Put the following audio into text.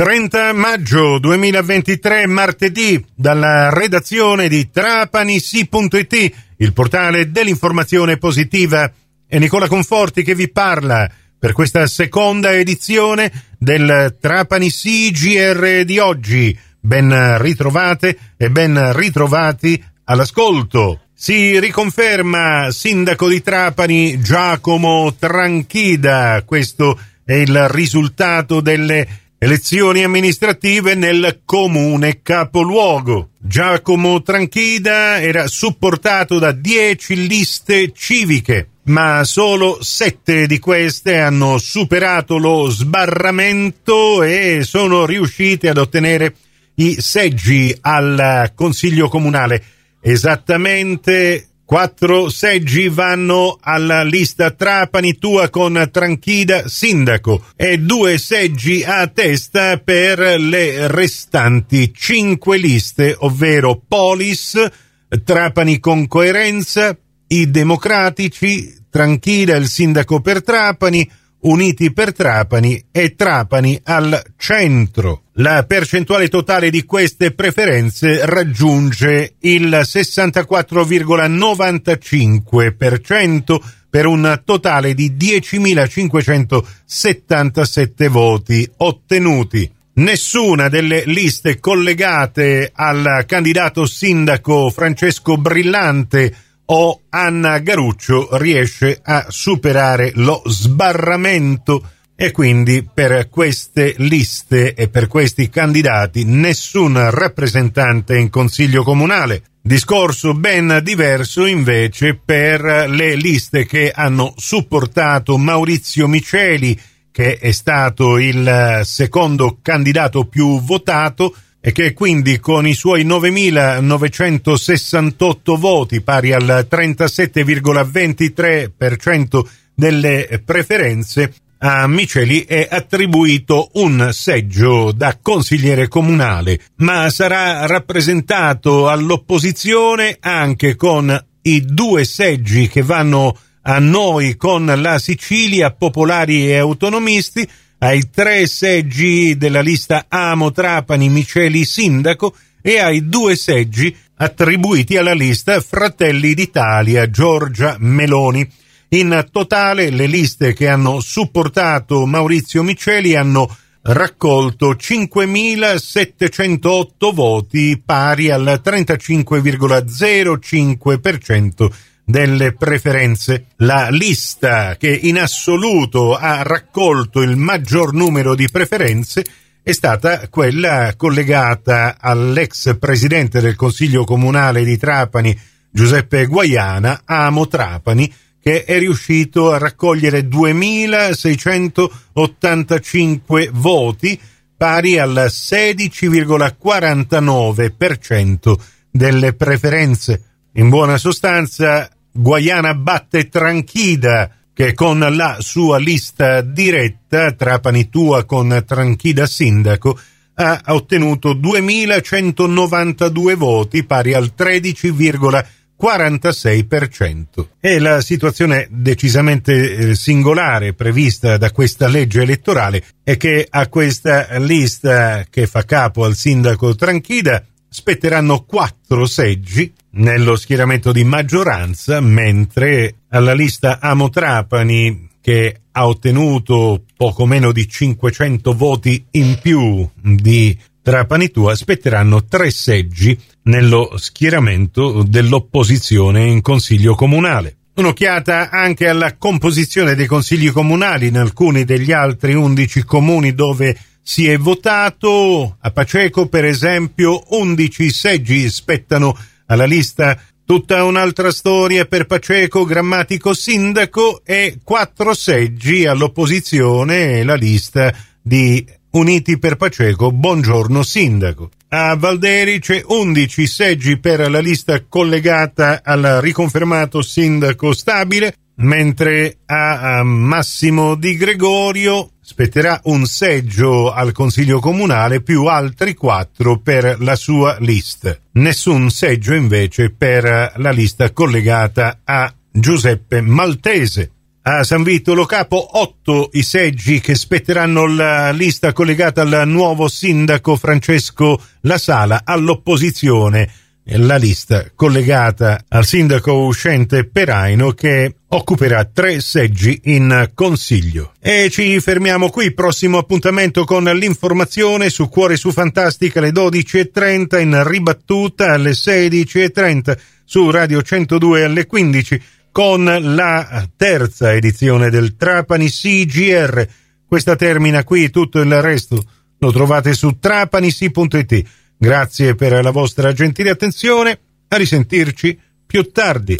30 maggio 2023, martedì, dalla redazione di trapanisi.it, il portale dell'informazione positiva. È Nicola Conforti che vi parla per questa seconda edizione del Trapani CGR di oggi. Ben ritrovate e ben ritrovati all'ascolto. Si riconferma sindaco di Trapani Giacomo Tranchida. Questo è il risultato delle elezioni amministrative nel comune capoluogo. Giacomo Tranchida era supportato da dieci liste civiche, ma solo sette di queste hanno superato lo sbarramento e sono riuscite ad ottenere i seggi al Consiglio comunale. Esattamente Quattro seggi vanno alla lista Trapani tua con Tranchida sindaco. E due seggi a testa per le restanti cinque liste, ovvero Polis, Trapani con coerenza, i democratici, Tranchida il sindaco per Trapani, Uniti per Trapani e Trapani al centro. La percentuale totale di queste preferenze raggiunge il 64,95% per un totale di 10.577 voti ottenuti. Nessuna delle liste collegate al candidato sindaco Francesco Brillante o Anna Garuccio riesce a superare lo sbarramento e quindi per queste liste e per questi candidati nessun rappresentante in consiglio comunale. Discorso ben diverso invece per le liste che hanno supportato Maurizio Miceli, che è stato il secondo candidato più votato, e che quindi con i suoi 9.968 voti, pari al 37,23% delle preferenze, a Miceli è attribuito un seggio da consigliere comunale, ma sarà rappresentato all'opposizione anche con i due seggi che vanno a noi con la Sicilia, popolari e autonomisti, ai tre seggi della lista Amo Trapani Miceli Sindaco e ai due seggi attribuiti alla lista Fratelli d'Italia Giorgia Meloni. In totale le liste che hanno supportato Maurizio Miceli hanno raccolto 5.708 voti pari al 35,05% delle preferenze. La lista che in assoluto ha raccolto il maggior numero di preferenze è stata quella collegata all'ex presidente del Consiglio Comunale di Trapani, Giuseppe Guaiana, Amo Trapani, che è riuscito a raccogliere 2685 voti, pari al 16,49% delle preferenze. In buona sostanza, Guaiana batte Tranchida che con la sua lista diretta, Trapani Tua con Tranchida Sindaco, ha ottenuto 2192 voti pari al 13,46%. E la situazione decisamente eh, singolare prevista da questa legge elettorale è che a questa lista che fa capo al sindaco Tranchida spetteranno quattro seggi nello schieramento di maggioranza, mentre alla lista Amo Trapani, che ha ottenuto poco meno di 500 voti in più di Trapani Tua, spetteranno tre seggi nello schieramento dell'opposizione in consiglio comunale. Un'occhiata anche alla composizione dei consigli comunali in alcuni degli altri 11 comuni dove si è votato. A Paceco, per esempio, 11 seggi spettano alla lista tutta un'altra storia per Paceco, grammatico sindaco e quattro seggi all'opposizione e la lista di Uniti per Paceco, buongiorno sindaco. A Valderi c'è 11 seggi per la lista collegata al riconfermato sindaco stabile, mentre a Massimo Di Gregorio spetterà un seggio al Consiglio Comunale più altri quattro per la sua lista. Nessun seggio invece per la lista collegata a Giuseppe Maltese. A San Vittolo Capo, otto i seggi che spetteranno la lista collegata al nuovo sindaco Francesco La Sala all'opposizione la lista collegata al sindaco uscente Peraino che occuperà tre seggi in consiglio. E ci fermiamo qui, prossimo appuntamento con l'informazione su Cuore su Fantastica alle 12.30 in ribattuta alle 16.30 su Radio 102 alle 15 con la terza edizione del Trapani CGR. Questa termina qui, tutto il resto lo trovate su trapanisi.it. Grazie per la vostra gentile attenzione, a risentirci più tardi.